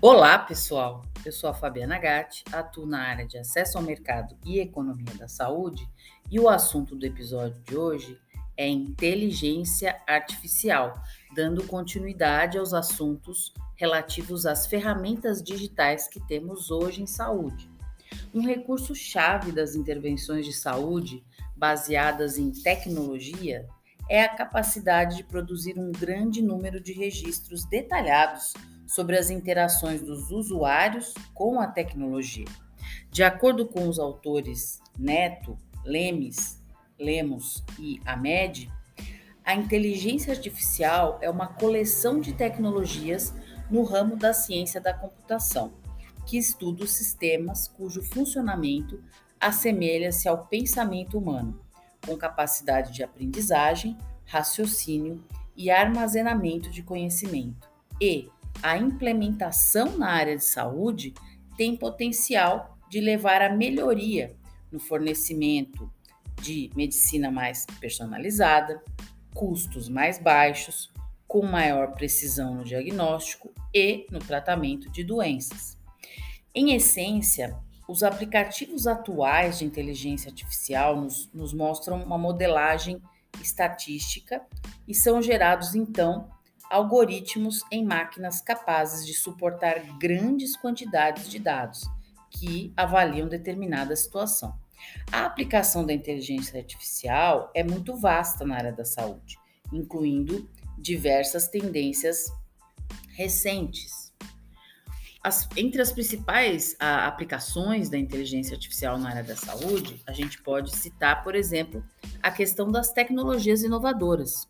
Olá, pessoal! Eu sou a Fabiana Gatti, atuo na área de acesso ao mercado e economia da saúde e o assunto do episódio de hoje é inteligência artificial, dando continuidade aos assuntos relativos às ferramentas digitais que temos hoje em saúde. Um recurso-chave das intervenções de saúde baseadas em tecnologia é a capacidade de produzir um grande número de registros detalhados sobre as interações dos usuários com a tecnologia. De acordo com os autores Neto, Lemes, Lemos e Ahmed, a inteligência artificial é uma coleção de tecnologias no ramo da ciência da computação, que estuda os sistemas cujo funcionamento assemelha-se ao pensamento humano, com capacidade de aprendizagem, raciocínio e armazenamento de conhecimento, e, a implementação na área de saúde tem potencial de levar à melhoria no fornecimento de medicina mais personalizada, custos mais baixos, com maior precisão no diagnóstico e no tratamento de doenças. Em essência, os aplicativos atuais de inteligência artificial nos, nos mostram uma modelagem estatística e são gerados então algoritmos em máquinas capazes de suportar grandes quantidades de dados que avaliam determinada situação. A aplicação da inteligência artificial é muito vasta na área da saúde, incluindo diversas tendências recentes. As, entre as principais a, aplicações da inteligência artificial na área da saúde, a gente pode citar, por exemplo, a questão das tecnologias inovadoras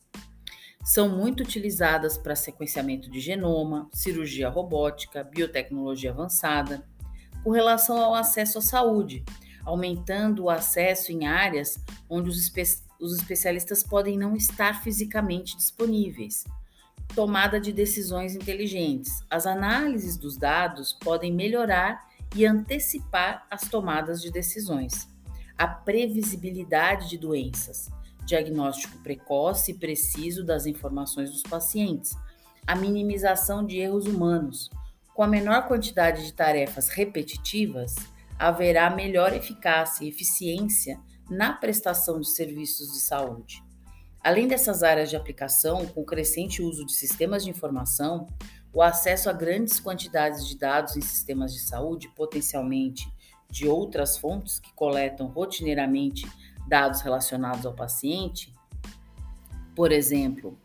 são muito utilizadas para sequenciamento de genoma, cirurgia robótica, biotecnologia avançada, com relação ao acesso à saúde, aumentando o acesso em áreas onde os, espe os especialistas podem não estar fisicamente disponíveis. Tomada de decisões inteligentes. As análises dos dados podem melhorar e antecipar as tomadas de decisões. A previsibilidade de doenças diagnóstico precoce e preciso das informações dos pacientes, a minimização de erros humanos. Com a menor quantidade de tarefas repetitivas, haverá melhor eficácia e eficiência na prestação de serviços de saúde. Além dessas áreas de aplicação, com o crescente uso de sistemas de informação, o acesso a grandes quantidades de dados em sistemas de saúde, potencialmente de outras fontes que coletam rotineiramente dados relacionados ao paciente, por exemplo,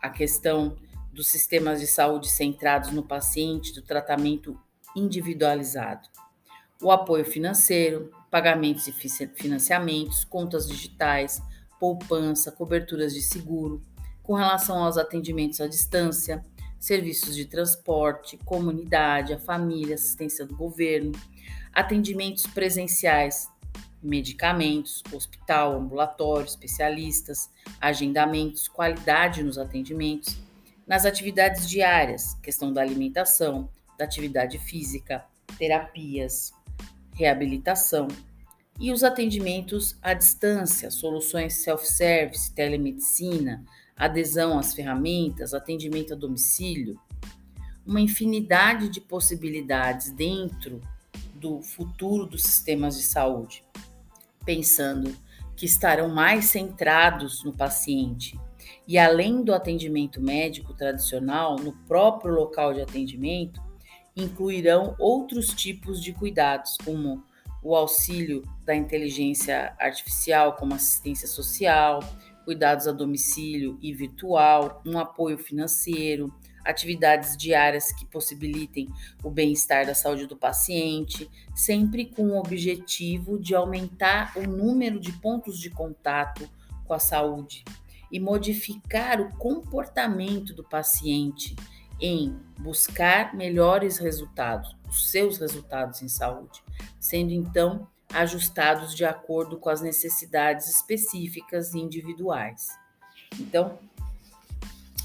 a questão dos sistemas de saúde centrados no paciente, do tratamento individualizado, o apoio financeiro, pagamentos e financiamentos, contas digitais, poupança, coberturas de seguro, com relação aos atendimentos à distância, serviços de transporte, comunidade, a família, assistência do governo, atendimentos presenciais medicamentos, hospital, ambulatório, especialistas, agendamentos, qualidade nos atendimentos, nas atividades diárias, questão da alimentação, da atividade física, terapias, reabilitação e os atendimentos à distância, soluções self-service, telemedicina, adesão às ferramentas, atendimento a domicílio, uma infinidade de possibilidades dentro do futuro dos sistemas de saúde pensando que estarão mais centrados no paciente e além do atendimento médico tradicional, no próprio local de atendimento, incluirão outros tipos de cuidados, como o auxílio da inteligência artificial, como assistência social, cuidados a domicílio e virtual, um apoio financeiro, atividades diárias que possibilitem o bem-estar da saúde do paciente, sempre com o objetivo de aumentar o número de pontos de contato com a saúde e modificar o comportamento do paciente em buscar melhores resultados, os seus resultados em saúde, sendo então ajustados de acordo com as necessidades específicas e individuais. Então,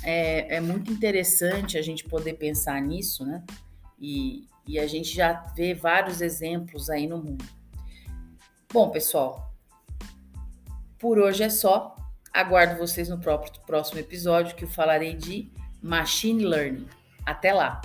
é, é muito interessante a gente poder pensar nisso, né? E, e a gente já vê vários exemplos aí no mundo. Bom, pessoal, por hoje é só. Aguardo vocês no próprio, próximo episódio que eu falarei de Machine Learning. Até lá!